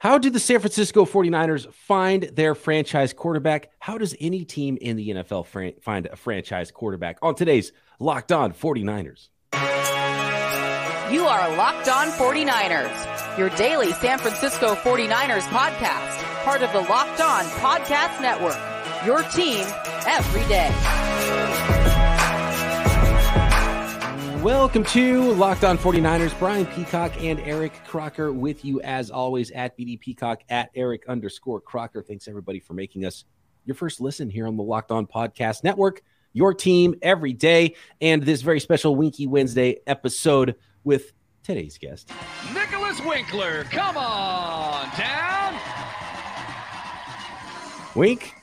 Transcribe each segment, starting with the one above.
How do the San Francisco 49ers find their franchise quarterback? How does any team in the NFL find a franchise quarterback? On today's Locked On 49ers. You are Locked On 49ers, your daily San Francisco 49ers podcast, part of the Locked On Podcast Network. Your team every day. Welcome to Locked On 49ers. Brian Peacock and Eric Crocker with you as always at BD Peacock at Eric underscore Crocker. Thanks everybody for making us your first listen here on the Locked On Podcast Network. Your team every day, and this very special Winky Wednesday episode with today's guest, Nicholas Winkler. Come on down. Wink.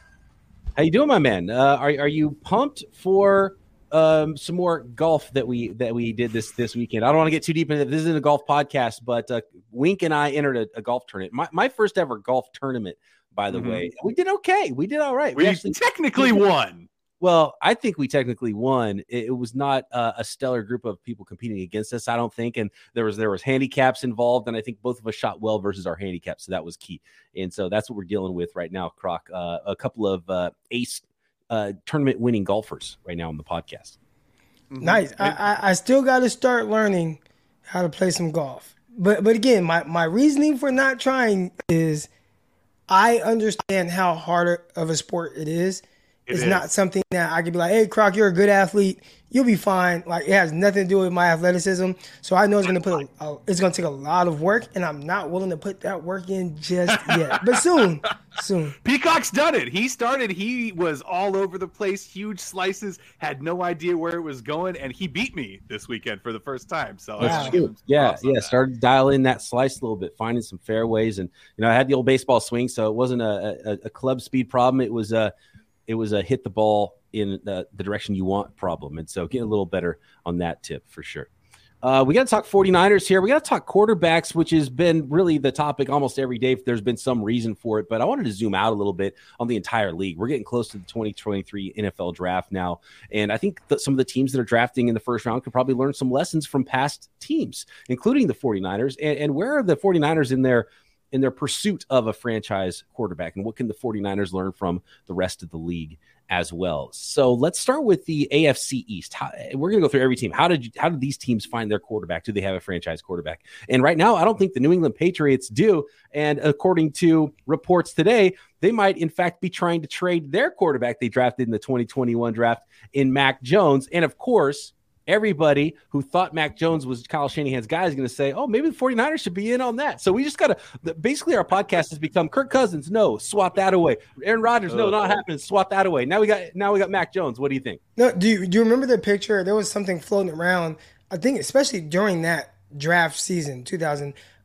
How you doing, my man? Uh, are are you pumped for um, some more golf that we that we did this this weekend. I don't want to get too deep into this. Isn't a golf podcast, but uh, Wink and I entered a, a golf tournament. My, my first ever golf tournament, by the mm-hmm. way. We did okay. We did all right. We, we actually technically won. Well, I think we technically won. It, it was not uh, a stellar group of people competing against us, I don't think. And there was there was handicaps involved, and I think both of us shot well versus our handicaps, so that was key. And so that's what we're dealing with right now, Croc. Uh, a couple of uh, ace uh, tournament winning golfers right now on the podcast. Mm-hmm. Nice. I, I, I still got to start learning how to play some golf. But but again, my, my reasoning for not trying is I understand how hard of a sport it is. It it's is. not something that I could be like, hey, Croc, you're a good athlete you'll be fine. Like it has nothing to do with my athleticism. So I know it's gonna put a, a, it's gonna take a lot of work, and I'm not willing to put that work in just yet. but soon, soon. Peacock's done it. He started. He was all over the place, huge slices, had no idea where it was going, and he beat me this weekend for the first time. So wow. yeah, yeah. Started dialing that slice a little bit, finding some fairways, and you know I had the old baseball swing, so it wasn't a, a, a club speed problem. It was a it was a hit the ball in the, the direction you want problem. And so getting a little better on that tip for sure. Uh, we got to talk 49ers here. We got to talk quarterbacks, which has been really the topic almost every day. If there's been some reason for it, but I wanted to zoom out a little bit on the entire league. We're getting close to the 2023 NFL draft now. And I think that some of the teams that are drafting in the first round could probably learn some lessons from past teams, including the 49ers. And, and where are the 49ers in their in their pursuit of a franchise quarterback? And what can the 49ers learn from the rest of the league as well. So let's start with the AFC East. How, we're going to go through every team. How did you, how did these teams find their quarterback? Do they have a franchise quarterback? And right now, I don't think the New England Patriots do. And according to reports today, they might in fact be trying to trade their quarterback they drafted in the 2021 draft in Mac Jones. And of course, everybody who thought Mac Jones was Kyle Shanahan's guy is going to say, oh, maybe the 49ers should be in on that. So we just got to basically our podcast has become Kirk Cousins, no, swap that away. Aaron Rodgers, no, not uh-huh. happening, swap that away. Now we got now we got Mac Jones. What do you think? No, do you, do you remember the picture? There was something floating around. I think especially during that draft season,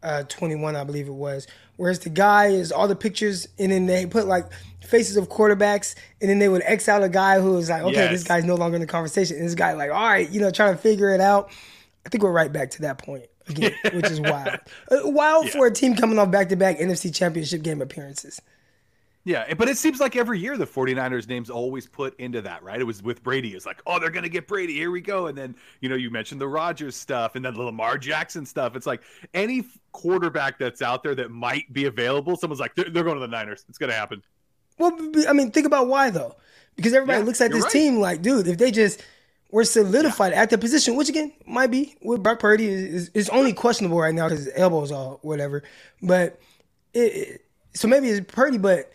2021, I believe it was, whereas the guy is all the pictures and then they put like faces of quarterbacks, and then they would X out a guy who was like, okay, yes. this guy's no longer in the conversation. And this guy, like, all right, you know, trying to figure it out. I think we're right back to that point again, which is wild. Uh, wild yeah. for a team coming off back to back NFC championship game appearances. Yeah, but it seems like every year the 49ers names always put into that, right? It was with Brady. It's like, oh, they're going to get Brady. Here we go. And then, you know, you mentioned the Rodgers stuff and then the Lamar Jackson stuff. It's like any quarterback that's out there that might be available, someone's like, they're, they're going to the Niners. It's going to happen. Well, I mean, think about why though, because everybody yeah, looks at this right. team like, dude, if they just were solidified yeah. at the position, which again might be with Brock Purdy is, is only questionable right now because his elbows or whatever. But it, so maybe it's Purdy, but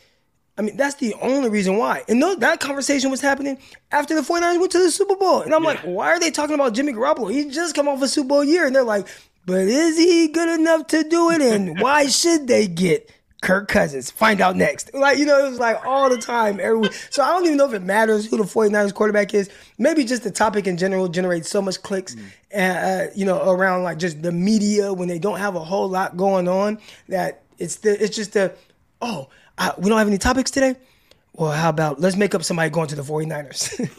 I mean that's the only reason why. And that conversation was happening after the 49ers went to the Super Bowl, and I'm yeah. like, why are they talking about Jimmy Garoppolo? He just come off a Super Bowl year, and they're like, but is he good enough to do it? And why should they get? Kirk Cousins. Find out next. Like, you know, it was like all the time. Every so I don't even know if it matters who the 49ers quarterback is. Maybe just the topic in general generates so much clicks, mm. uh, you know, around like just the media when they don't have a whole lot going on that it's the it's just the, oh, I, we don't have any topics today? Well, how about let's make up somebody going to the 49ers?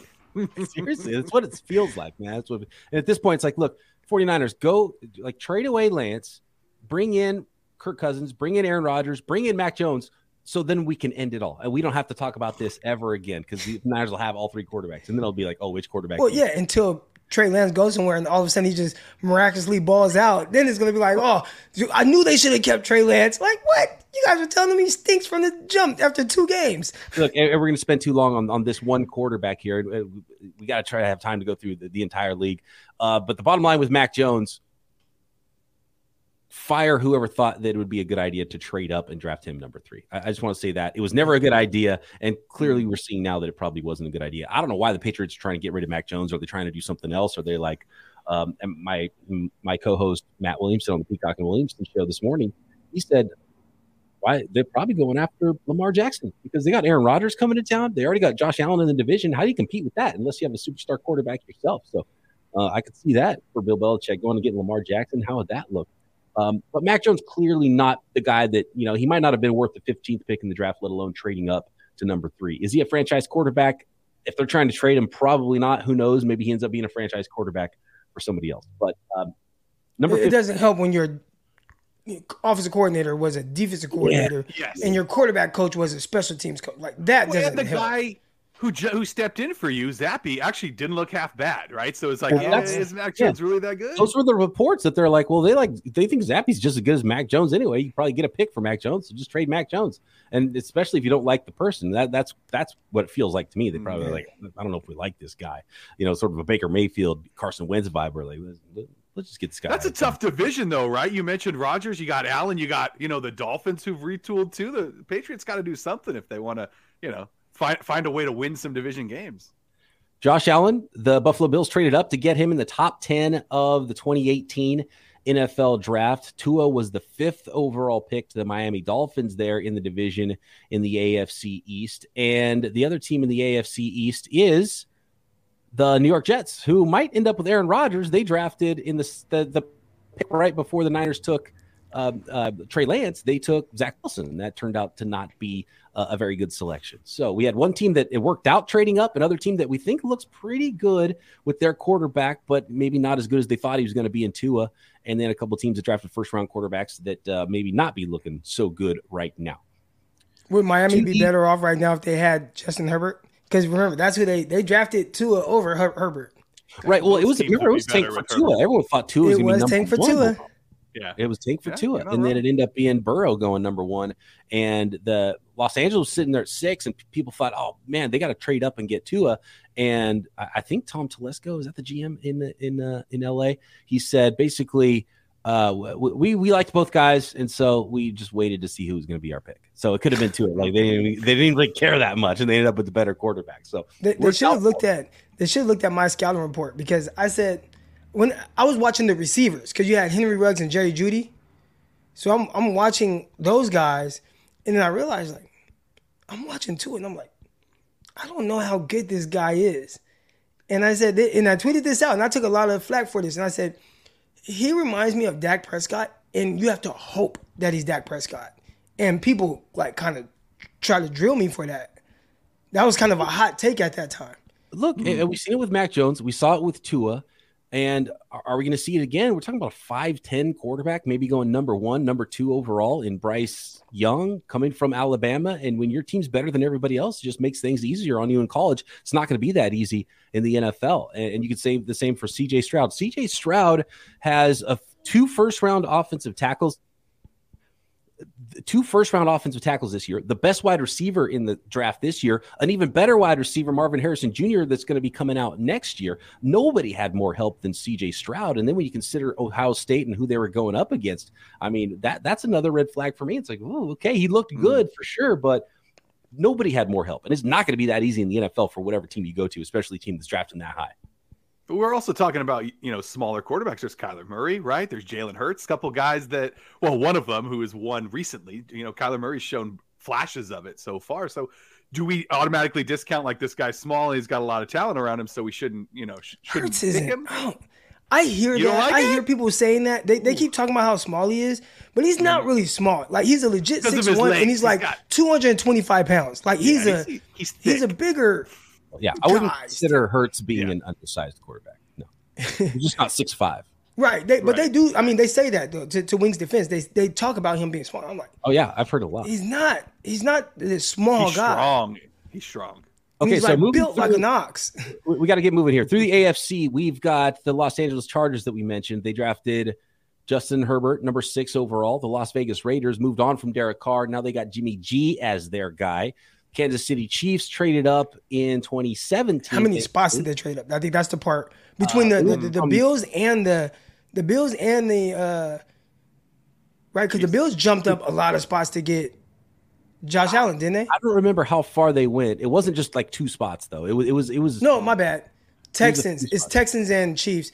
Seriously, that's what it feels like, man. That's what, and at this point, it's like, look, 49ers, go like trade away Lance, bring in Kirk Cousins, bring in Aaron Rodgers, bring in Mac Jones. So then we can end it all, and we don't have to talk about this ever again because the Niners will have all three quarterbacks, and then it'll be like, oh, which quarterback? Well, yeah, until Trey Lance goes somewhere and all of a sudden he just miraculously balls out. Then it's gonna be like, oh, I knew they should have kept Trey Lance. Like what? You guys are telling me he stinks from the jump after two games. Look, and we're going to spend too long on, on this one quarterback here. We got to try to have time to go through the, the entire league. Uh, but the bottom line with Mac Jones, fire whoever thought that it would be a good idea to trade up and draft him number three. I, I, just want to say that it was never a good idea, and clearly we're seeing now that it probably wasn't a good idea. I don't know why the Patriots are trying to get rid of Mac Jones. Are they trying to do something else? Are they like um, my my co-host Matt Williamson on the Peacock and Williamson show this morning? He said why they're probably going after Lamar Jackson because they got Aaron Rodgers coming to town. They already got Josh Allen in the division. How do you compete with that unless you have a superstar quarterback yourself? So uh, I could see that for Bill Belichick going to get Lamar Jackson. How would that look? Um, but Mac Jones clearly not the guy that you know. He might not have been worth the 15th pick in the draft, let alone trading up to number three. Is he a franchise quarterback? If they're trying to trade him, probably not. Who knows? Maybe he ends up being a franchise quarterback for somebody else. But um, number it 15, doesn't help when your offensive coordinator was a defensive coordinator, yeah. yes. and your quarterback coach was a special teams coach. Like that well, doesn't the help. guy who who stepped in for you, Zappe, actually didn't look half bad, right? So it's like, well, yeah, is Mac Jones yeah. really that good? Those were the reports that they're like, well, they like they think Zappe's just as good as Mac Jones anyway. You probably get a pick for Mac Jones, so just trade Mac Jones. And especially if you don't like the person, that that's that's what it feels like to me. They probably mm-hmm. like, I don't know if we like this guy, you know, sort of a Baker Mayfield, Carson Wentz vibe, like let's just get this guy. That's a tough division, though, right? You mentioned Rodgers, you got Allen, you got you know the Dolphins who've retooled too. The Patriots got to do something if they want to, you know, find find a way to win some division games. Josh Allen, the Buffalo Bills traded up to get him in the top 10 of the 2018 NFL draft. Tua was the fifth overall pick to the Miami Dolphins there in the division in the AFC East. And the other team in the AFC East is the New York Jets, who might end up with Aaron Rodgers. They drafted in the, the, the right before the Niners took uh, uh, Trey Lance, they took Zach Wilson, that turned out to not be a very good selection. So we had one team that it worked out trading up, another team that we think looks pretty good with their quarterback, but maybe not as good as they thought he was going to be in Tua, and then a couple teams that drafted first round quarterbacks that uh, maybe not be looking so good right now. Would Miami be better off right now if they had Justin Herbert? Because remember, that's who they they drafted Tua over Her- Herbert. Right. Well, it was remember it was tank for Tua. Everyone thought Tua was, it was tank for Tua. Yeah, it was tank for yeah, Tua, and then it ended up being Burrow going number one, and the Los Angeles sitting there at six, and people thought, oh man, they got to trade up and get Tua, and I, I think Tom Telesco is that the GM in the, in uh, in LA. He said basically. Uh, we we liked both guys, and so we just waited to see who was going to be our pick. So it could have been Tua. Like they didn't, they didn't really care that much, and they ended up with the better quarterback. So they, they should have looked at they should have looked at my scouting report because I said when I was watching the receivers, because you had Henry Ruggs and Jerry Jeudy, So I'm I'm watching those guys, and then I realized like I'm watching Tua, and I'm like, I don't know how good this guy is. And I said, and I tweeted this out, and I took a lot of flack for this, and I said, he reminds me of Dak Prescott, and you have to hope that he's Dak Prescott. And people like kind of try to drill me for that. That was kind of a hot take at that time. Look, mm-hmm. we seen it with Mac Jones. We saw it with Tua. And are we going to see it again? We're talking about a 5'10 quarterback, maybe going number one, number two overall in Bryce Young coming from Alabama. And when your team's better than everybody else, it just makes things easier on you in college. It's not going to be that easy in the NFL. And, you could say the same for CJ Stroud. CJ Stroud has a two first round offensive tackles two first round offensive tackles this year, the best wide receiver in the draft this year, an even better wide receiver, Marvin Harrison Jr., that's going to be coming out next year. Nobody had more help than CJ Stroud. And then when you consider Ohio State and who they were going up against, I mean, that that's another red flag for me. It's like, oh, okay, he looked hmm. good mm. for sure, but nobody had more help. And it's not going to be that easy in the NFL for whatever team you go to, especially a team that's drafting that high. But we're also talking about you know smaller quarterbacks. There's Kyler Murray, right? There's Jalen Hurts, a couple guys that well, one of them who has won recently. You know, Kyler Murray's shown flashes of it so far. So, do we automatically discount like this guy's small and he's got a lot of talent around him, so we shouldn't you know shouldn't Hurts pick him? I hear you that. Like I it? hear people saying that. They, they keep talking about how small he is, but he's not really small. Like he's a legit six one, and he's like two hundred and twenty five pounds. Like he's yeah, a he's, he's, he's a bigger yeah, I wouldn't consider Hurts being yeah. an undersized quarterback. No, he's just not six five. Right, they, but right. they do. I mean, they say that though, to, to Wink's defense. They they talk about him being small. I'm like, oh yeah, I've heard a lot. He's not. He's not this small he's guy. Strong. He's strong. Okay, he's so like built through, like an ox. We, we got to get moving here through the AFC. We've got the Los Angeles Chargers that we mentioned. They drafted Justin Herbert, number six overall. The Las Vegas Raiders moved on from Derek Carr. Now they got Jimmy G as their guy. Kansas City Chiefs traded up in 2017. How many spots did they trade up? I think that's the part between uh, the, the, the, the um, Bills and the the Bills and the uh, right because the Bills jumped up a lot of spots to get Josh I, Allen, didn't they? I don't remember how far they went. It wasn't just like two spots though. It was it was it was no, my bad. Texans. It it's Texans and Chiefs.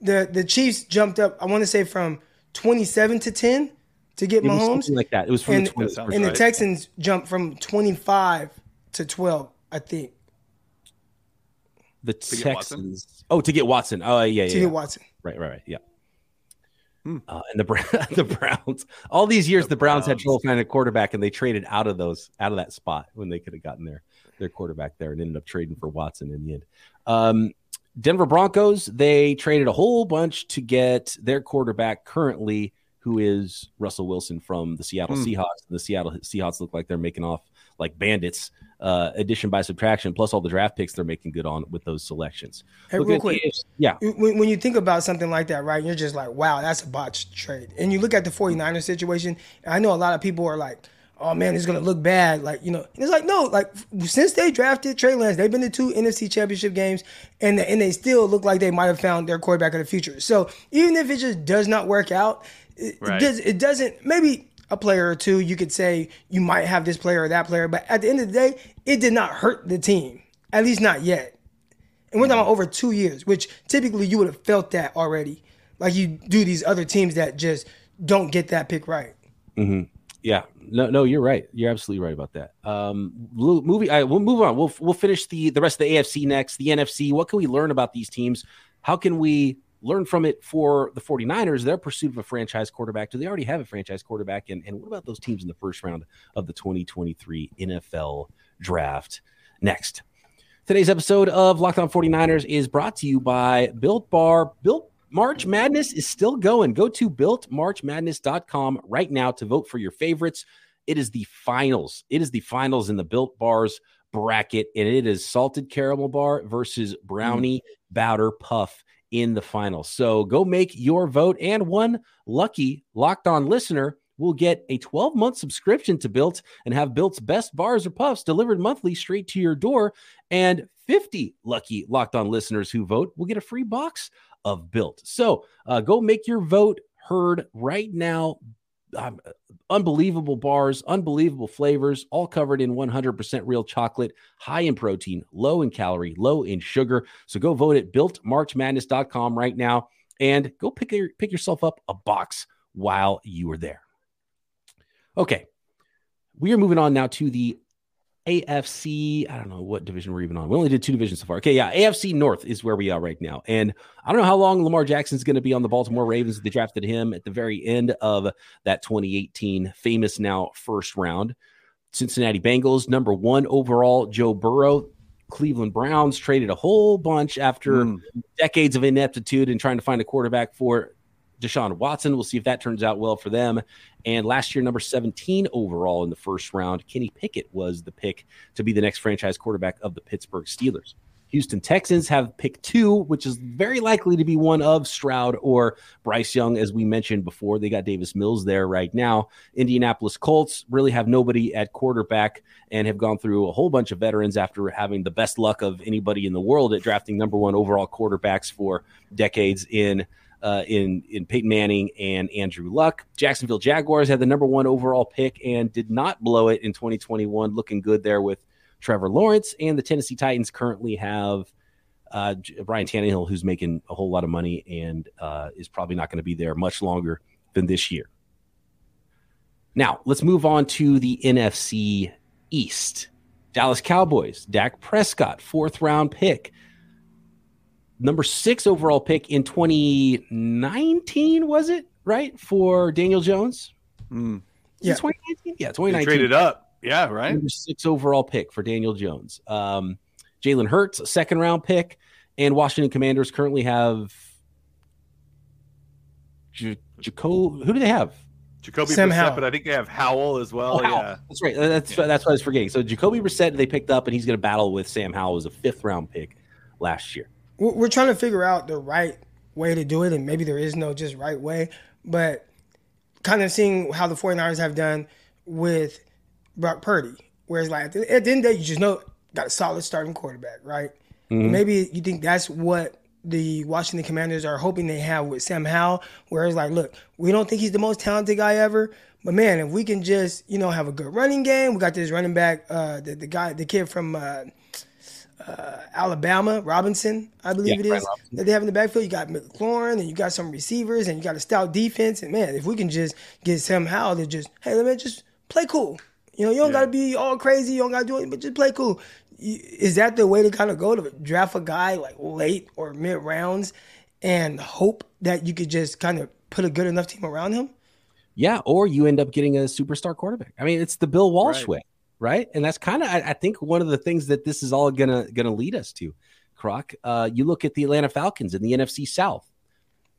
The the Chiefs jumped up. I want to say from 27 to 10 to get it Mahomes. like that. It was from and, 20, and right. the Texans jumped from 25 to 12, I think. The Texans. Oh, to get Watson. Oh, yeah, yeah. To yeah. get Watson. Right, right, right. Yeah. Hmm. Uh, and the the Browns, all these years, the, the Browns, Browns, had trouble finding a quarterback, and they traded out of those, out of that spot when they could have gotten their their quarterback there, and ended up trading for Watson in the end. Um, Denver Broncos, they traded a whole bunch to get their quarterback currently, who is Russell Wilson from the Seattle hmm. Seahawks. The Seattle Seahawks look like they're making off like bandits. Uh, addition by subtraction, plus all the draft picks they're making good on with those selections. Hey, look real quick, yeah. When, when you think about something like that, right, you're just like, wow, that's a botched trade. And you look at the 49ers situation, I know a lot of people are like, oh man, it's gonna look bad. Like, you know, it's like, no, like since they drafted Trey Lance, they've been to two NFC championship games and, and they still look like they might have found their quarterback of the future. So even if it just does not work out, it, right. does, it doesn't, maybe a player or two, you could say you might have this player or that player, but at the end of the day, it did not hurt the team, at least not yet. And we're talking about over two years, which typically you would have felt that already, like you do these other teams that just don't get that pick right. Mm-hmm. Yeah, no, no, you're right. You're absolutely right about that. Um, movie, I, we'll move on. We'll we'll finish the the rest of the AFC next. The NFC. What can we learn about these teams? How can we learn from it for the 49ers, their pursuit of a franchise quarterback. Do they already have a franchise quarterback? And, and what about those teams in the first round of the 2023 NFL draft? Next. Today's episode of Locked On 49ers is brought to you by Built Bar. Built March Madness is still going. Go to builtmarchmadness.com right now to vote for your favorites. It is the finals. It is the finals in the Built Bars bracket, and it is salted caramel bar versus brownie mm. batter puff in the final. So go make your vote, and one lucky locked on listener will get a 12 month subscription to Built and have Built's best bars or puffs delivered monthly straight to your door. And 50 lucky locked on listeners who vote will get a free box of Built. So uh, go make your vote heard right now. Um, unbelievable bars, unbelievable flavors, all covered in 100% real chocolate, high in protein, low in calorie, low in sugar. So go vote at builtmarchmadness.com right now and go pick your, pick yourself up a box while you are there. Okay. We are moving on now to the AFC. I don't know what division we're even on. We only did two divisions so far. Okay, yeah, AFC North is where we are right now. And I don't know how long Lamar Jackson's going to be on the Baltimore Ravens. They drafted him at the very end of that 2018 famous now first round. Cincinnati Bengals, number one overall, Joe Burrow. Cleveland Browns traded a whole bunch after mm. decades of ineptitude and trying to find a quarterback for Deshaun Watson. We'll see if that turns out well for them. And last year, number 17 overall in the first round, Kenny Pickett was the pick to be the next franchise quarterback of the Pittsburgh Steelers. Houston Texans have pick two, which is very likely to be one of Stroud or Bryce Young, as we mentioned before. They got Davis Mills there right now. Indianapolis Colts really have nobody at quarterback and have gone through a whole bunch of veterans after having the best luck of anybody in the world at drafting number one overall quarterbacks for decades in uh, in in Peyton Manning and Andrew Luck. Jacksonville Jaguars had the number one overall pick and did not blow it in 2021, looking good there with Trevor Lawrence. And the Tennessee Titans currently have uh, Ryan Tannehill, who's making a whole lot of money and uh, is probably not going to be there much longer than this year. Now, let's move on to the NFC East. Dallas Cowboys, Dak Prescott, fourth round pick number six overall pick in 2019, was it right for Daniel Jones? Mm. Yeah, 2019. Yeah, 2019. They traded up. Yeah, right. Number six overall pick for Daniel Jones. Um, Jalen Hurts, a second round pick, and Washington Commanders currently have J- Jaco. Who do they have? Jacoby Sam Brissett, Howell. but I think they have Howell as well. Oh, yeah, that's right. That's yeah. that's what I was forgetting. So Jacoby Brissett they picked up, and he's going to battle with Sam Howell as a fifth round pick last year we're trying to figure out the right way to do it, and maybe there is no just right way. but kind of seeing how the 49ers have done with Brock Purdy, whereas like at the, at the end of the day, you just know got a solid starting quarterback, right? Mm-hmm. Maybe you think that's what the Washington Commanders are hoping they have with Sam Howell, where it's like, look, we don't think he's the most talented guy ever, but man, if we can just you know have a good running game, we got this running back, uh, the the guy, the kid from. Uh, uh, Alabama, Robinson, I believe yeah, it is, that they have in the backfield. You got McLaurin and you got some receivers and you got a stout defense. And man, if we can just get Howell to just, hey, let me just play cool. You know, you don't yeah. got to be all crazy. You don't got to do it, but just play cool. Is that the way to kind of go to draft a guy like late or mid rounds and hope that you could just kind of put a good enough team around him? Yeah, or you end up getting a superstar quarterback. I mean, it's the Bill Walsh right. way, right? And that's kind of, I, I, think, one of the things that this is all gonna gonna lead us to. Croc, uh, you look at the Atlanta Falcons in the NFC South.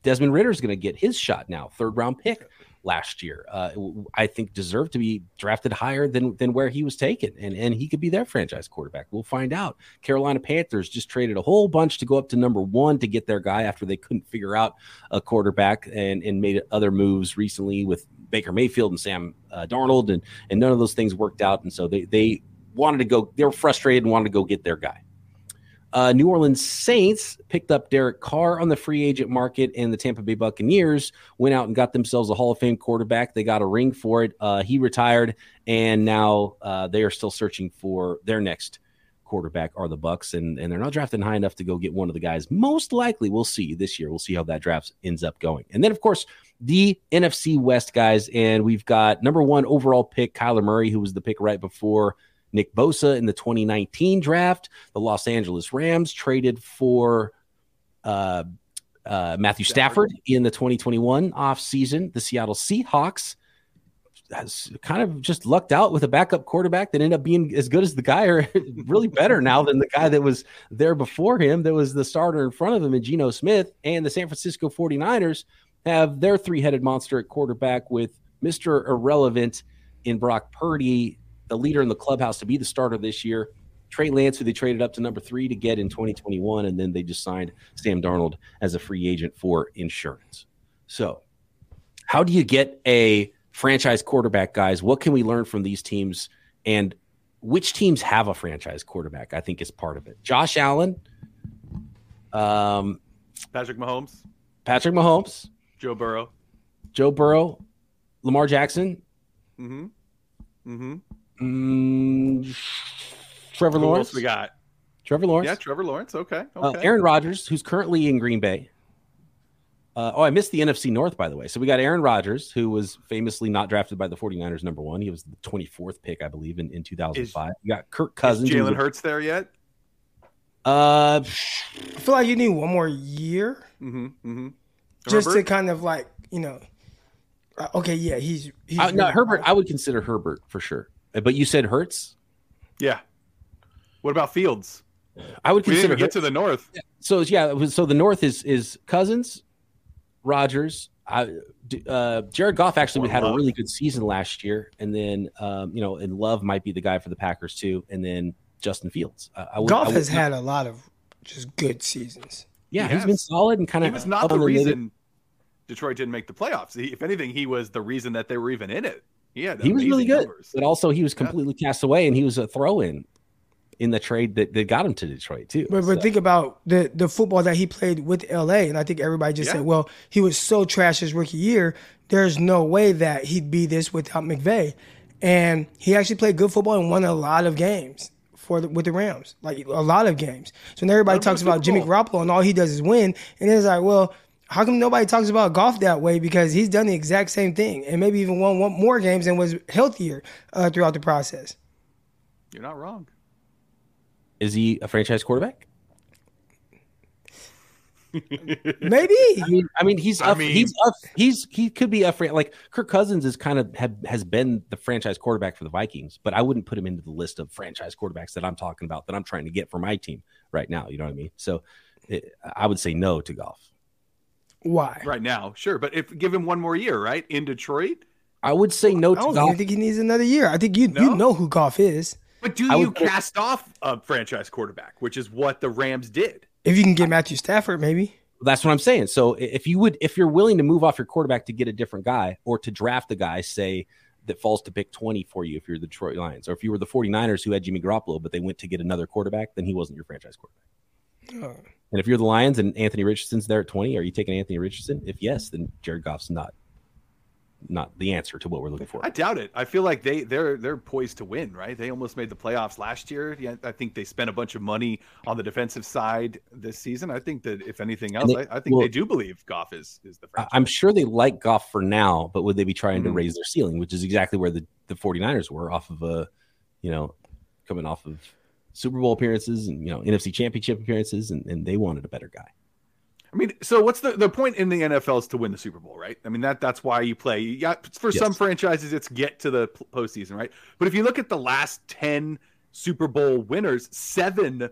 Desmond Ridder is going to get his shot now, third round pick last year. Uh, I think deserved to be drafted higher than than where he was taken, and and he could be their franchise quarterback. We'll find out. Carolina Panthers just traded a whole bunch to go up to number one to get their guy after they couldn't figure out a quarterback, and and made other moves recently with Baker Mayfield and Sam uh, Darnold, and and none of those things worked out, and so they they wanted to go. They were frustrated and wanted to go get their guy. Uh, New Orleans Saints picked up Derek Carr on the free agent market, and the Tampa Bay Buccaneers went out and got themselves a Hall of Fame quarterback. They got a ring for it. Uh, he retired, and now uh, they are still searching for their next quarterback. Are the Bucks, and and they're not drafting high enough to go get one of the guys. Most likely, we'll see this year. We'll see how that draft ends up going, and then of course the NFC West guys, and we've got number one overall pick Kyler Murray, who was the pick right before Nick Bosa in the 2019 draft. The Los Angeles Rams traded for uh, uh, Matthew Stafford in the 2021 offseason. The Seattle Seahawks has kind of just lucked out with a backup quarterback that ended up being as good as the guy, or really better now than the guy that was there before him, that was the starter in front of him, and Geno Smith. And the San Francisco 49ers have their three headed monster at quarterback with Mr. Irrelevant in Brock Purdy the leader in the clubhouse to be the starter this year. Trey Lance, who they traded up to number three to get in 2021, and then they just signed Sam Darnold as a free agent for insurance. So, how do you get a franchise quarterback, guys? What can we learn from these teams? And which teams have a franchise quarterback? I think is part of it. Josh Allen, um, Patrick Mahomes, Patrick Mahomes, Joe Burrow, Joe Burrow, Lamar Jackson. Mm-hmm. Mm-hmm. Mm, Trevor Who Lawrence. we got? Trevor Lawrence. Yeah, Trevor Lawrence. Okay. Uh, okay. Uh, Aaron Rodgers, who's currently in Green Bay. Uh, oh, I missed the NFC North, by the way. So we got Aaron Rodgers, who was famously not drafted by the 49ers, number one. He was the 24th pick, I believe, in, in 2005. Is, you got Kirk Cousins. Jalen Hurts there yet? Uh, I feel like you need one more year. Mm-hmm, mm-hmm. Just to kind of like, you know. Uh, okay, yeah, he's. he's uh, no, Herbert, I would consider Herbert for sure. But you said Hurts. Yeah. What about Fields? I would consider we get to the north. So yeah, so the north is is Cousins, Rodgers. I, uh, Jared Goff actually had a really good season last year, and then um, you know, and Love might be the guy for the Packers too, and then Justin Fields. I, I would, Goff has had a lot of just good seasons. Yeah, he has been solid and kind of. He was not the reason Detroit didn't make the playoffs. He, if anything, he was the reason that they were even in it. Yeah, he was really good, numbers. but also he was completely yeah. cast away, and he was a throw in in the trade that, that got him to Detroit too. But, but so. think about the the football that he played with LA, and I think everybody just yeah. said, well, he was so trash his rookie year. There's no way that he'd be this without McVay, and he actually played good football and won a lot of games for the, with the Rams, like a lot of games. So when everybody talks about Jimmy Garoppolo, and all he does is win, and it's like, well, how come nobody talks about Goff that way? Because he's done the exact same thing and maybe even won, won more games and was healthier uh, throughout the process. You're not wrong. Is he a franchise quarterback? Maybe. I mean, I mean, he's I mean, he's up, he's he could be a like Kirk Cousins is kind of have, has been the franchise quarterback for the Vikings, but I wouldn't put him into the list of franchise quarterbacks that I'm talking about that I'm trying to get for my team right now. You know what I mean? So it, I would say no to Goff. Why? Right now, sure, but if give him one more year, right in Detroit, I would say no. I don't Goff. think he needs another year. I think you no? you know who Goff is. But do you cast off a franchise quarterback, which is what the Rams did? If you can get Matthew Stafford, maybe. That's what I'm saying. So if you would, if you're willing to move off your quarterback to get a different guy or to draft a guy, say that falls to pick 20 for you if you're the Detroit Lions, or if you were the 49ers who had Jimmy Garoppolo, but they went to get another quarterback, then he wasn't your franchise quarterback. Oh. And if you're the Lions and Anthony Richardson's there at 20, are you taking Anthony Richardson? If yes, then Jared Goff's not not the answer to what we're looking for. I doubt it. I feel like they they're they're poised to win, right? They almost made the playoffs last year. Yeah, I think they spent a bunch of money on the defensive side this season. I think that if anything else, they, I, I, think well, they do believe Goff is is the franchise. I'm sure they like Goff for now, but would they be trying mm-hmm. to raise their ceiling, which is exactly where the the 49ers were off of a, you know, coming off of Super Bowl appearances and you know NFC Championship appearances, and, and they wanted a better guy. I mean, so what's the the point in the NFL is to win the Super Bowl, right? I mean that that's why you play. Yeah, for yes. some franchises, it's get to the postseason, right? But if you look at the last ten Super Bowl winners, seven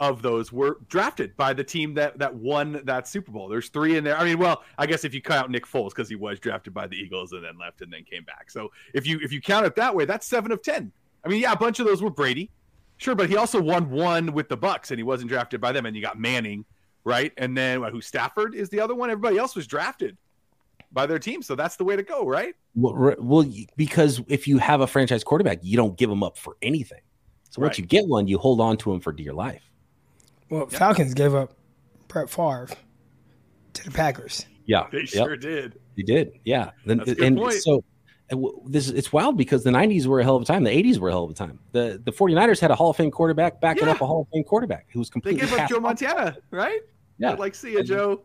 of those were drafted by the team that that won that Super Bowl. There's three in there. I mean, well, I guess if you count Nick Foles because he was drafted by the Eagles and then left and then came back. So if you if you count it that way, that's seven of ten. I mean, yeah, a bunch of those were Brady, sure, but he also won one with the Bucks and he wasn't drafted by them. And you got Manning right? And then who Stafford is the other one. Everybody else was drafted by their team, so that's the way to go, right? Well, well because if you have a franchise quarterback, you don't give them up for anything. So right. once you get one, you hold on to him for dear life. Well, yep. Falcons gave up Brett Favre to the Packers. Yeah, they sure did. They did. Yeah, then, and point. so this it's wild because the 90s were a hell of a time. The 80s were a hell of a time. The the 49ers had a hall of fame quarterback backing yeah. up a hall of fame quarterback who was completely they gave up joe montana right? Yeah. I'd like see you joe.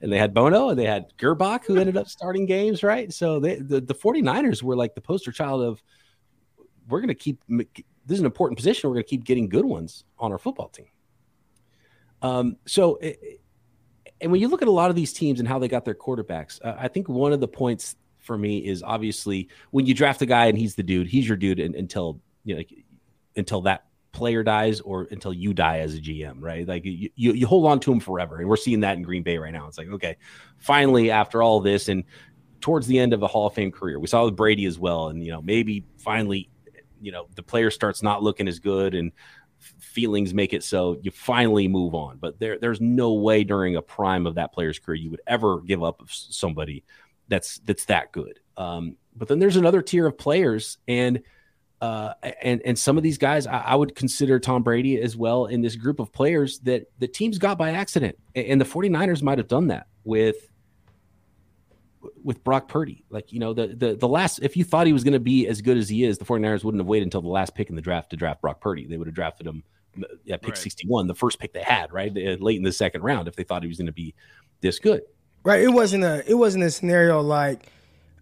and they had bono and they had gerbach who ended up starting games right? So they the, the 49ers were like the poster child of we're going to keep this is an important position. We're going to keep getting good ones on our football team. Um so and when you look at a lot of these teams and how they got their quarterbacks uh, i think one of the points for me is obviously when you draft a guy and he's the dude, he's your dude and, until you know like, until that player dies or until you die as a GM, right? Like you, you, you hold on to him forever, and we're seeing that in Green Bay right now. It's like okay, finally after all this and towards the end of a Hall of Fame career, we saw with Brady as well, and you know maybe finally, you know the player starts not looking as good and feelings make it so you finally move on. But there, there's no way during a prime of that player's career you would ever give up somebody that's that's that good. Um, but then there's another tier of players, and uh, and and some of these guys, I, I, would consider Tom Brady as well in this group of players that the teams got by accident, and the 49ers might have done that with with Brock Purdy. Like, you know, the the the last if you thought he was going to be as good as he is, the 49ers wouldn't have waited until the last pick in the draft to draft Brock Purdy. They would have drafted him at pick right. 61, the first pick they had, right? Late in the second round if they thought he was going to be this good. Right. It wasn't a it wasn't a scenario like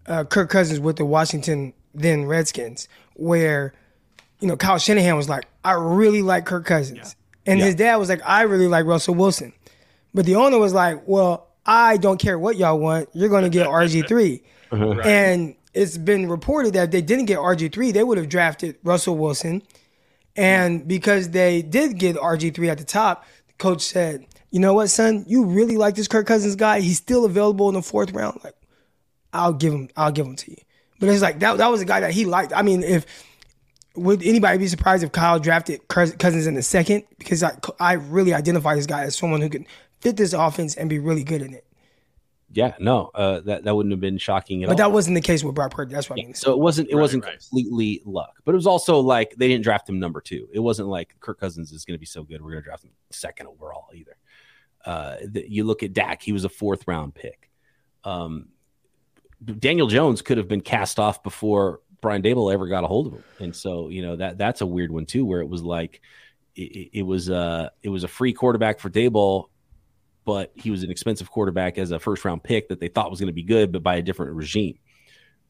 uh, Kirk Cousins with the Washington then Redskins, where you know Kyle Shanahan was like, I really like Kirk Cousins, yeah. and yeah. his dad was like, I really like Russell Wilson, but the owner was like, Well, I don't care what y'all want, you're going to get RG 3 uh-huh. and it's been reported that if they didn't get RG three, they would have drafted Russell Wilson, and because they did get RG three at the top, the coach said, you know what, son, you really like this Kirk Cousins guy. He's still available in the fourth round. Like, I'll give him, I'll give him to you. But it's like that, that was a guy that he liked. I mean, if would anybody be surprised if Kyle drafted Cousins in the second? Because I, I really identify this guy as someone who can fit this offense and be really good in it. Yeah, no, uh, that that wouldn't have been shocking at but all. But that wasn't the case with Brock Purdy. That's what yeah. I mean. So it wasn't it right, wasn't right. completely luck, but it was also like they didn't draft him number two. It wasn't like Kirk Cousins is going to be so good we're going to draft him second overall either. Uh, the, you look at Dak; he was a fourth round pick. Um, Daniel Jones could have been cast off before Brian Daboll ever got a hold of him, and so you know that that's a weird one too, where it was like it, it was uh it was a free quarterback for Daboll, but he was an expensive quarterback as a first round pick that they thought was going to be good, but by a different regime.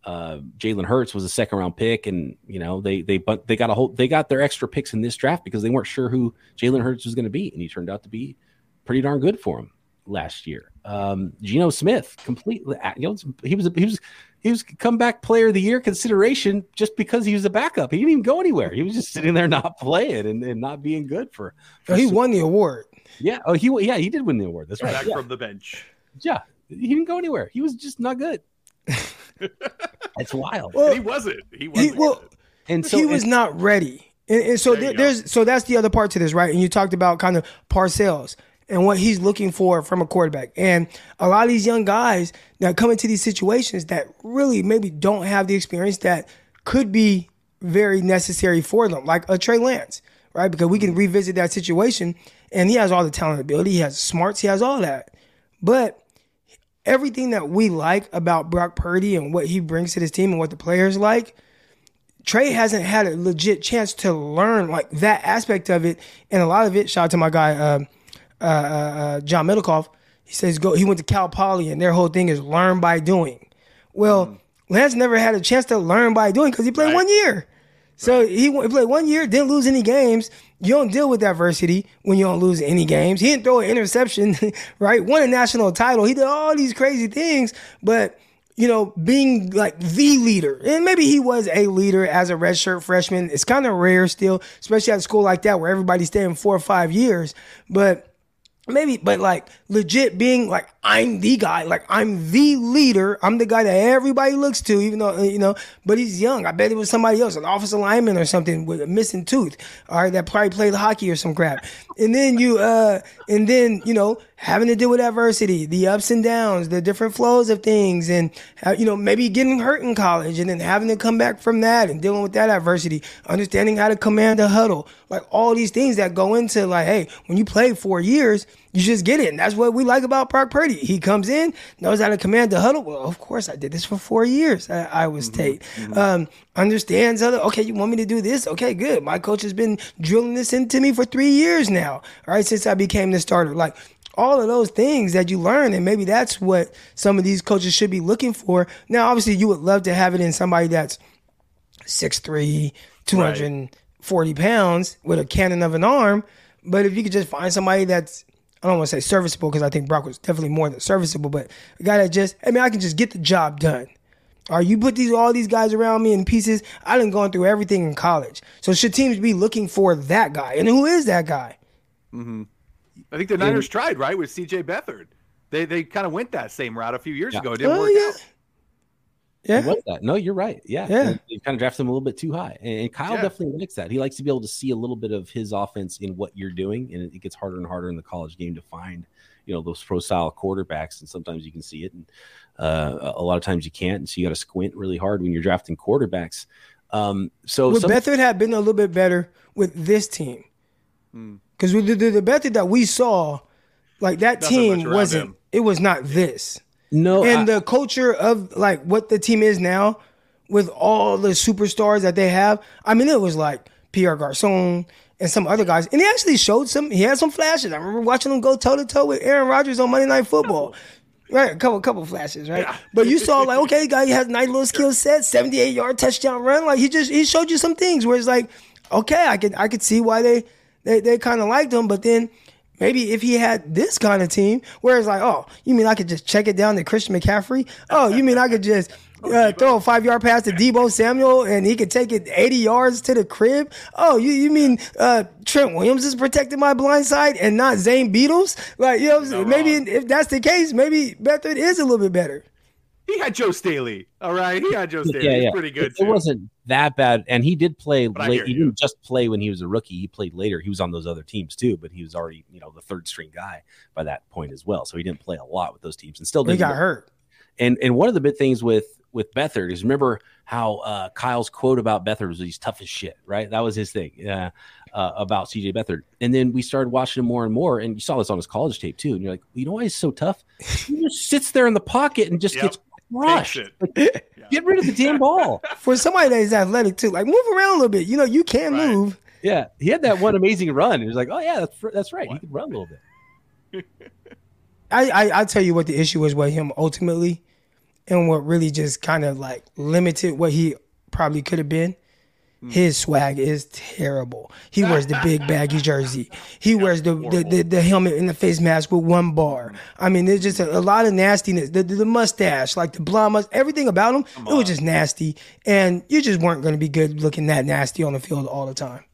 Uh, Jalen Hurts was a second round pick, and you know they they but they got a whole they got their extra picks in this draft because they weren't sure who Jalen Hurts was going to be, and he turned out to be pretty darn good for him last year. Um, Geno Smith, completely, you know, he was he was he was comeback player of the year consideration just because he was a backup. He didn't even go anywhere. He was just sitting there not playing and, and not being good for. for he won the award. Yeah. Oh, he yeah he did win the award. That's right. Back yeah. from the bench. Yeah, he didn't go anywhere. He was just not good. That's wild. Well, he wasn't. He wasn't. He, well, and so he was and, not ready. And, and so there there's so that's the other part to this, right? And you talked about kind of Parcells. And what he's looking for from a quarterback. And a lot of these young guys that come into these situations that really maybe don't have the experience that could be very necessary for them, like a Trey Lance, right? Because we can revisit that situation and he has all the talent ability, he has smarts, he has all that. But everything that we like about Brock Purdy and what he brings to this team and what the players like, Trey hasn't had a legit chance to learn like that aspect of it. And a lot of it, shout out to my guy, uh, uh, uh, John Middlecoff. He says go. He went to Cal Poly, and their whole thing is learn by doing. Well, mm. Lance never had a chance to learn by doing because he played right. one year. So right. he, he played one year, didn't lose any games. You don't deal with adversity when you don't lose any games. He didn't throw an interception, right? Won a national title. He did all these crazy things, but you know, being like the leader. And maybe he was a leader as a redshirt freshman. It's kind of rare still, especially at a school like that where everybody's staying four or five years. But maybe but like legit being like i'm the guy like i'm the leader. I'm the guy that everybody looks to even though you know but he's young. I bet it was somebody else an office lineman or something with a missing tooth all right that probably played hockey or some crap. And then you uh and then you know having to deal with adversity the ups and downs the different flows of things and uh, you know maybe getting hurt in college and then having to come back from that and dealing with that adversity understanding how to command a huddle like all these things that go into like hey when you play four years you just get it. And that's what we like about Brock Purdy. He comes in, knows how to command the huddle. Well, of course, I did this for four years. I, I was mm-hmm, Tate. Mm-hmm. Um, understands other. Okay, you want me to do this? Okay, good. My coach has been drilling this into me for three years now. All right, since I became the starter. Like all of those things that you learn, and maybe that's what some of these coaches should be looking for. Now, obviously, you would love to have it in somebody that's 6'3", 240 right. pounds with a cannon of an arm. But if you could just find somebody that's I don't want to say serviceable because I think Brock was definitely more than serviceable, but a guy that just, I mean, I can just get the job done. Are you put these all these guys around me in pieces? I didn't go through everything in college. So should teams be looking for that guy? And who is that guy? Mm-hmm. I think the Niners and, tried right with C.J. Beathard. They they kind of went that same route a few years yeah. ago. It didn't oh, work yeah. out. Yeah. was that. No, you're right. Yeah. Yeah. You kind of draft him a little bit too high. And Kyle yeah. definitely likes that. He likes to be able to see a little bit of his offense in what you're doing. And it gets harder and harder in the college game to find, you know, those pro style quarterbacks. And sometimes you can see it. And uh, a lot of times you can't. And so you got to squint really hard when you're drafting quarterbacks. Um, so would some- Beathard have been a little bit better with this team? Because the, the, the Beathard that we saw, like that Nothing team wasn't, him. it was not this. No, and I, the culture of like what the team is now, with all the superstars that they have. I mean, it was like Pierre Garcon and some other guys, and he actually showed some. He had some flashes. I remember watching him go toe to toe with Aaron Rodgers on Monday Night Football. Right, a couple couple flashes, right? Yeah. But you saw like, okay, guy has nice little skill set, seventy eight yard touchdown run. Like he just he showed you some things where it's like, okay, I could I could see why they they, they kind of liked him, but then Maybe if he had this kind of team, where it's like, oh, you mean I could just check it down to Christian McCaffrey? Oh, you mean I could just uh, throw a five yard pass to Deebo Samuel and he could take it 80 yards to the crib? Oh, you, you mean uh, Trent Williams is protecting my blind side and not Zane Beadles? Like, you know, no maybe wrong. if that's the case, maybe Beathard is a little bit better. He had Joe Staley. All right. He had Joe Staley. Yeah, yeah. pretty good. It, it, wasn't that bad. And he did play late. He didn't just play when he was a rookie. He played later. He was on those other teams too, but he was already, you know, the third string guy by that point as well. So he didn't play a lot with those teams and still He got hurt. And and one of the big things with with Beathard is remember how uh, Kyle's quote about Beathard was he's tough as shit, right? That was his thing uh, uh, about CJ Beathard. And then we started watching him more and more, and you saw this on his college tape too. And you're like, you know why he's so tough? He just sits there in the pocket and just yep. gets rush. Get rid of the damn ball. For somebody that is athletic too, like move around a little bit. You know, you can right. move. Yeah, he had that one amazing run. He was like, "Oh yeah, that's that's right. What? He can run a little bit." I, I I tell you what the issue was with him ultimately, and what really just kind of like limited what he probably could have been Mm. his swag is terrible. He wears the big baggy jersey. He wears the, the, the, the, helmet and the face mask with one bar. Mm. I mean, there's just a, a lot of nastiness. The, the, the, mustache, like the blonde mustache, everything about him, it was just nasty. And you just weren't going to be good looking that nasty on the field all the time.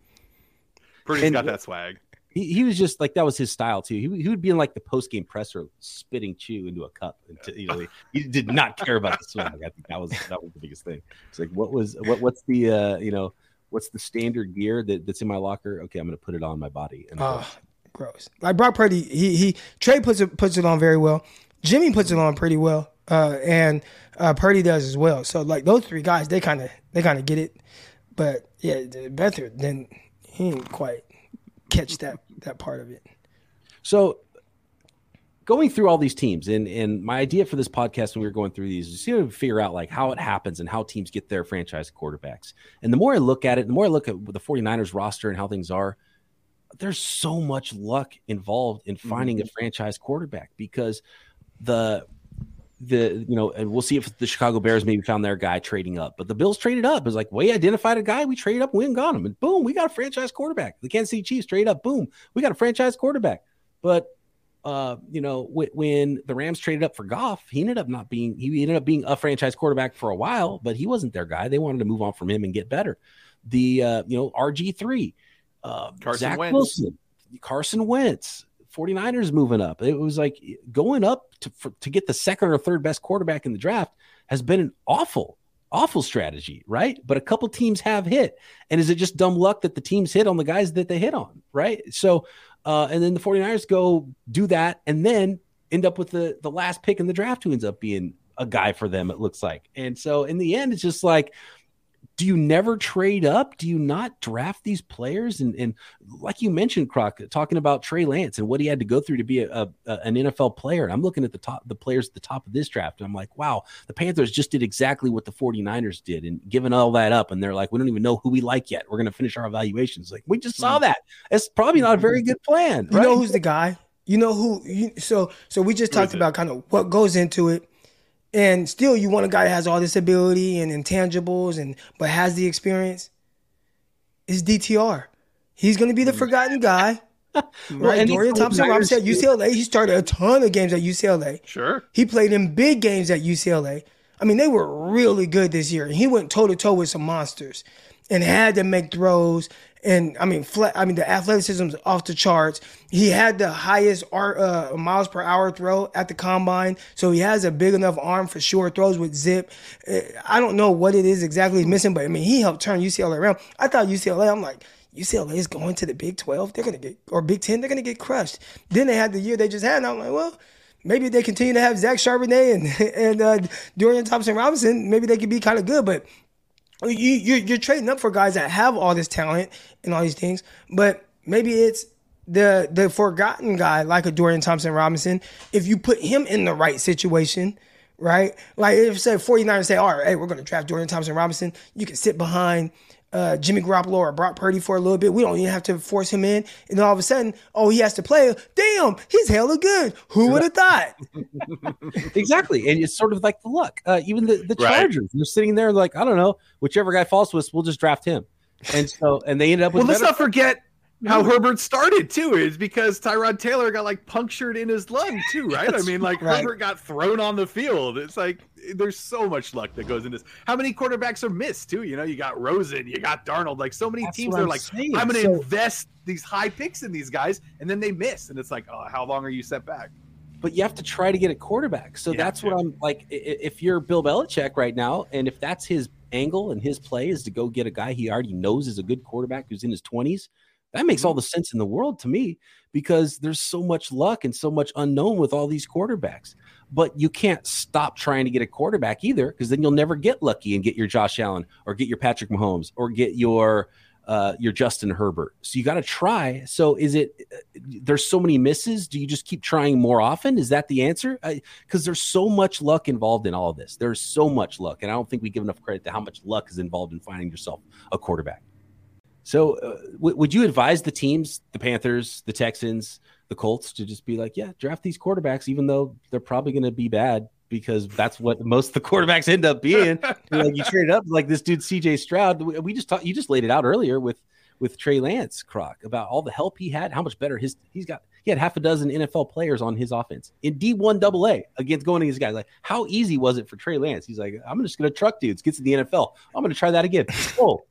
Purdy's got that swag. He, he was just like that was his style too. He, he would be in like the post game presser, spitting chew into a cup. Until, you know, he, he, did not care about the swag. I think that was that was the biggest thing. It's like what was what what's the uh, you know what's the standard gear that, that's in my locker? Okay, I'm to put it on my body. And grows. Like Brock Purdy, he he Trey puts it puts it on very well. Jimmy puts it on pretty well, uh, and uh, Purdy does as well. So like those three guys, they kind of they kind of get it. But yeah, Beathard then he didn't quite catch that that part of it. So going through all these teams and and my idea for this podcast when we were going through these is to figure out like how it happens and how teams get their franchise quarterbacks. And the more I look at it, the more I look at the 49ers roster and how things are, there's so much luck involved in finding mm-hmm. a franchise quarterback because the the you know, and we'll see if the Chicago Bears maybe found their guy trading up, but the Bills traded up. It's like we identified a guy, we traded up, we and got him, and boom, we got a franchise quarterback. The Kansas City Chiefs traded up, boom, we got a franchise quarterback. But uh, you know, w- when the Rams traded up for Goff, he ended up not being he ended up being a franchise quarterback for a while, but he wasn't their guy. They wanted to move on from him and get better. The uh, you know RG three, uh, Carson Zach Wentz. Wilson, Carson Wentz, 49ers moving up. It was like going up to for, to get the second or third best quarterback in the draft has been an awful awful strategy, right? But a couple teams have hit. And is it just dumb luck that the teams hit on the guys that they hit on, right? So uh, and then the 49ers go do that and then end up with the the last pick in the draft who ends up being a guy for them, it looks like. And so in the end, it's just like do you never trade up? Do you not draft these players? And, and like you mentioned, Croc, talking about Trey Lance and what he had to go through to be a, a, an NFL player. And I'm looking at the top, the players at the top of this draft, and I'm like, wow, the Panthers just did exactly what the 49ers did and giving all that up. And they're like, we don't even know who we like yet. We're going to finish our evaluations. Like, we just saw mm. that. It's probably not a very good plan. You know who's the guy? You know who? You, so, so we just talked about kind of what goes into it and still you want a guy that has all this ability and intangibles and but has the experience is DTR. He's going to be the forgotten guy. right, Dorian Thompson Robinson at UCLA. He started a ton of games at UCLA. Sure. He played in big games at UCLA. I mean, they were really good this year. And he went toe to toe with some monsters and had to make throws and I mean, flat, I mean, the athleticism's off the charts. He had the highest uh, miles per hour throw at the combine, so he has a big enough arm for short throws with zip. Uh, I don't know what it is exactly he's missing, but I mean, he helped turn UCLA around. I thought UCLA, I'm like, UCLA is going to the Big 12. They're gonna get or Big 10. They're gonna get crushed. Then they had the year they just had, and I'm like, well. Maybe they continue to have Zach Charbonnet and and uh, Dorian Thompson Robinson. Maybe they could be kind of good, but you, you you're trading up for guys that have all this talent and all these things, but maybe it's the the forgotten guy like a Dorian Thompson Robinson. If you put him in the right situation, right? Like if say 49ers say, all right, hey, we're gonna draft Dorian Thompson Robinson, you can sit behind uh, Jimmy Garoppolo or Brock Purdy for a little bit. We don't even have to force him in. And then all of a sudden, oh, he has to play. Damn, he's hella good. Who would have thought? exactly. And it's sort of like the luck. Uh, even the, the Chargers, right. they're sitting there like, I don't know, whichever guy falls to us, we'll just draft him. And so, and they ended up with. Well, let's not forget how Herbert started too is because Tyrod Taylor got like punctured in his lung too, right? I mean, like right. Herbert got thrown on the field. It's like there's so much luck that goes into this. How many quarterbacks are missed too? You know, you got Rosen, you got Darnold. Like so many That's teams are I'm like, saying. I'm going to so, invest these high picks in these guys, and then they miss, and it's like, oh, how long are you set back? But you have to try to get a quarterback. So that's what I'm like. If you're Bill Belichick right now, and if that's his angle and his play is to go get a guy he already knows is a good quarterback who's in his 20s that makes all mm-hmm. the sense in the world to me because there's so much luck and so much unknown with all these quarterbacks. But you can't stop trying to get a quarterback either because then you'll never get lucky and get your Josh Allen or get your Patrick Mahomes or get your uh, your Justin Herbert. So you got to try. So is it? Uh, there's so many misses. Do you just keep trying more often? Is that the answer? Because there's so much luck involved in all of this. There's so much luck, and I don't think we give enough credit to how much luck is involved in finding yourself a quarterback. So, uh, w- would you advise the teams, the Panthers, the Texans, the Colts, to just be like, yeah, draft these quarterbacks, even though they're probably going to be bad because that's what most of the quarterbacks end up being. like you trade up like this dude C.J. Stroud. We just talked. You just laid it out earlier with with Trey Lance, Croc, about all the help he had, how much better his he's got. He had half a dozen NFL players on his offense in D1 AA against going against guys. Like, how easy was it for Trey Lance? He's like, I'm just going to truck dudes, gets to the NFL. I'm going to try that again. Oh,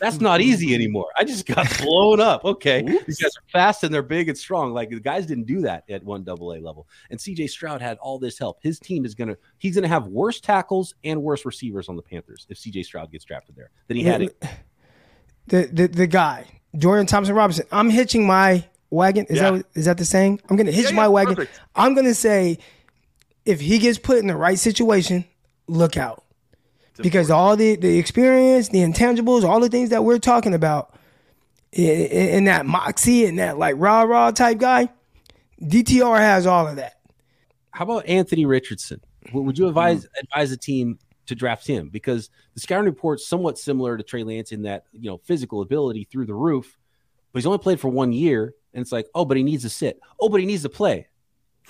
that's not easy anymore. I just got blown up. Okay. These guys are fast and they're big and strong. Like the guys didn't do that at one double A level. And CJ Stroud had all this help. His team is gonna he's gonna have worse tackles and worse receivers on the Panthers if CJ Stroud gets drafted there than he had it. The the the guy, Dorian Thompson Robinson. I'm hitching my wagon. Is Yeah. that is that the saying? I'm gonna hitch Yeah, my wagon. perfect. I'm gonna say if he gets put in the right situation, look out. Because all the the experience, the intangibles, all the things that we're talking about, in that moxie and that like rah rah type guy, DTR has all of that. How about Anthony Richardson? Would you advise mm. advise a team to draft him? Because the scouting report's somewhat similar to Trey Lance in that you know physical ability through the roof, but he's only played for one year, and it's like, oh, but he needs to sit. Oh, but he needs to play.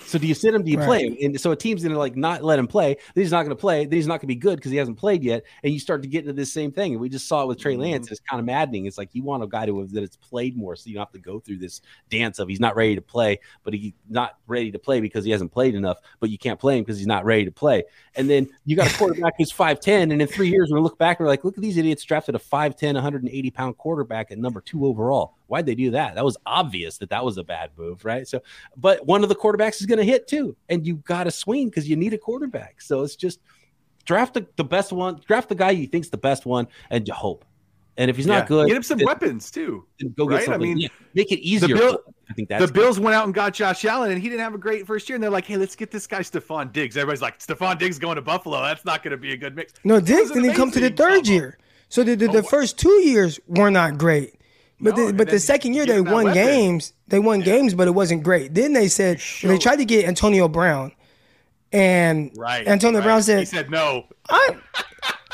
So do you sit him? Do you Right. play him? And so a team's gonna like not let him play. Then he's not gonna play. Then he's not gonna be good because he hasn't played yet. And you start to get into this same thing. And we just saw it with Trey mm-hmm. Lance. It's kind of maddening. It's like you want a guy to that has played more, so you don't have to go through this dance of he's not ready to play, but he's not ready to play because he hasn't played enough. But you can't play him because he's not ready to play. And then you got a quarterback who's five ten, and in three years we look back, and we're like, look at these idiots drafted a 5'10", 180 pound quarterback at number two overall. Why'd they do that? That was obvious that that was a bad move, right? So, but one of the quarterbacks is going to hit too, and you got to swing because you need a quarterback. So it's just draft the, the best one, draft the guy you think's the best one, and you hope. And if he's not Yeah. good, Get him some then- weapons too. then go right? I get something. mean, Yeah, make it easier. Bill- I think that's the Bills went out and got Josh Allen, and he didn't have a great first year. And they're like, "Hey, let's get this guy Stefon Diggs." Everybody's like, "Stefon Diggs going to Buffalo? That's not going to be a good mix." No, It Diggs didn't come to the third combo. year. So the, the, the Oh, first two years were not great. But No, the, but the second year they won games. They won games, but it wasn't great. Then they said when they tried to get Antonio Brown, and Right. Antonio right. Brown said he said, no. "I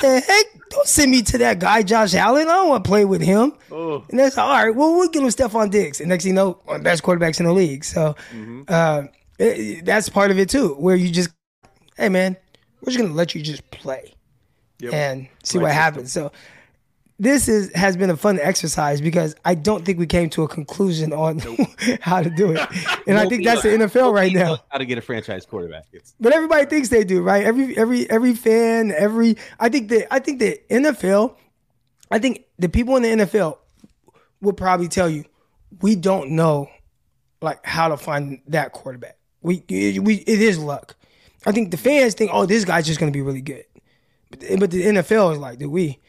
the heck, don't send me to that guy Josh Allen. I don't want to play with him." Oh, And that's all right. Well, we'll give him Stefon Diggs, and next thing you know, one of the best quarterbacks in the league. So Mm-hmm. uh, it- that's part of it too, where you just, hey man, we're just gonna let you just play Yep. and see Right what happens. So this is has been a fun exercise because I don't think we came to a conclusion on how to do it, and I think that's the NFL right now. How to get a franchise quarterback? It's But everybody thinks they do, right? Every every every fan, every I think that I think the NFL, I think the people in the NFL will probably tell you, we don't know like how to find that quarterback. We we it is luck. I think the fans think, oh, this guy's just gonna be really good, but, but the NFL is like, do we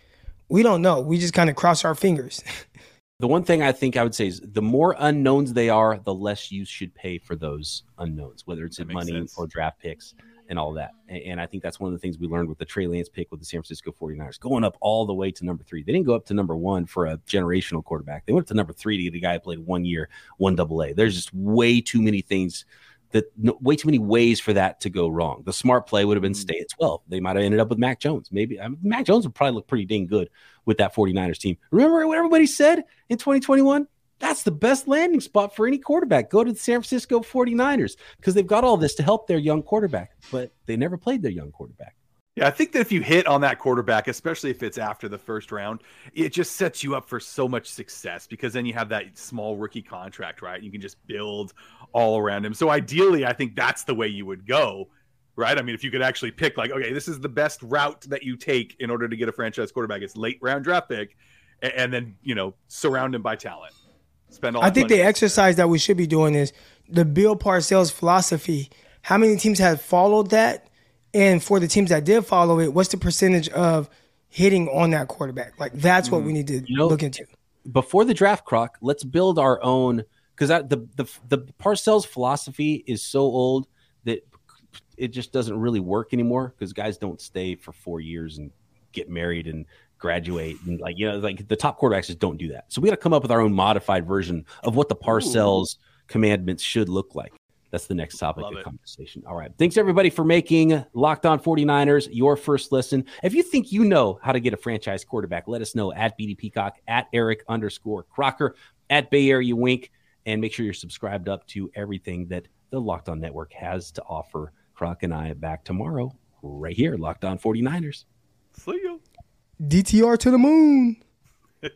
we don't know. We just kind of cross our fingers. the one thing I think I would say is the more unknowns they are, the less you should pay for those unknowns, whether it's in money sense. or draft picks and all that. And, and I think that's one of the things we learned with the Trey Lance pick with the San Francisco 49ers, going up all the way to number three. They didn't go up to number one for a generational quarterback. They went up to number three to get a guy who played one year, one double A. There's just way too many things that no, way too many ways for that to go wrong. The smart play would have been mm. stay at 12. They might have ended up with Mac Jones. Maybe I mean, Mac Jones would probably look pretty dang good with that 49ers team. Remember what everybody said in 2021? That's the best landing spot for any quarterback. Go to the San Francisco 49ers because they've got all this to help their young quarterback, but they never played their young quarterback. Yeah, I think that if you hit on that quarterback, especially if it's after the first round, it just sets you up for so much success because then you have that small rookie contract, right? You can just build all around him. So ideally, I think that's the way you would go, right? I mean, if you could actually pick, like, okay, this is the best route that you take in order to get a franchise quarterback, it's late round draft pick, a- and then you know surround him by talent. Spend all. I think the exercise that we should be doing is the Bill Parcells philosophy. How many teams have followed that? And for the teams that did follow it, what's the percentage of hitting on that quarterback? Like that's what we mm. need to You know- look into. Before the draft, Croc, let's build our own because the the the Parcells philosophy is so old that it just doesn't really work anymore because guys don't stay for four years and get married and graduate and like you know like the top quarterbacks just don't do that. So we got to come up with our own modified version of what the Parcells commandments should look like. That's the next topic Love of it. conversation. All right. Thanks everybody for making Locked On 49ers your first listen. If you think you know how to get a franchise quarterback, let us know at BD Peacock, at Eric underscore Crocker, at Bay Area Wink, and make sure you're subscribed up to everything that the Locked On Network has to offer. Croc and I back tomorrow, right here, Locked On 49ers. See ya. DTR to the moon.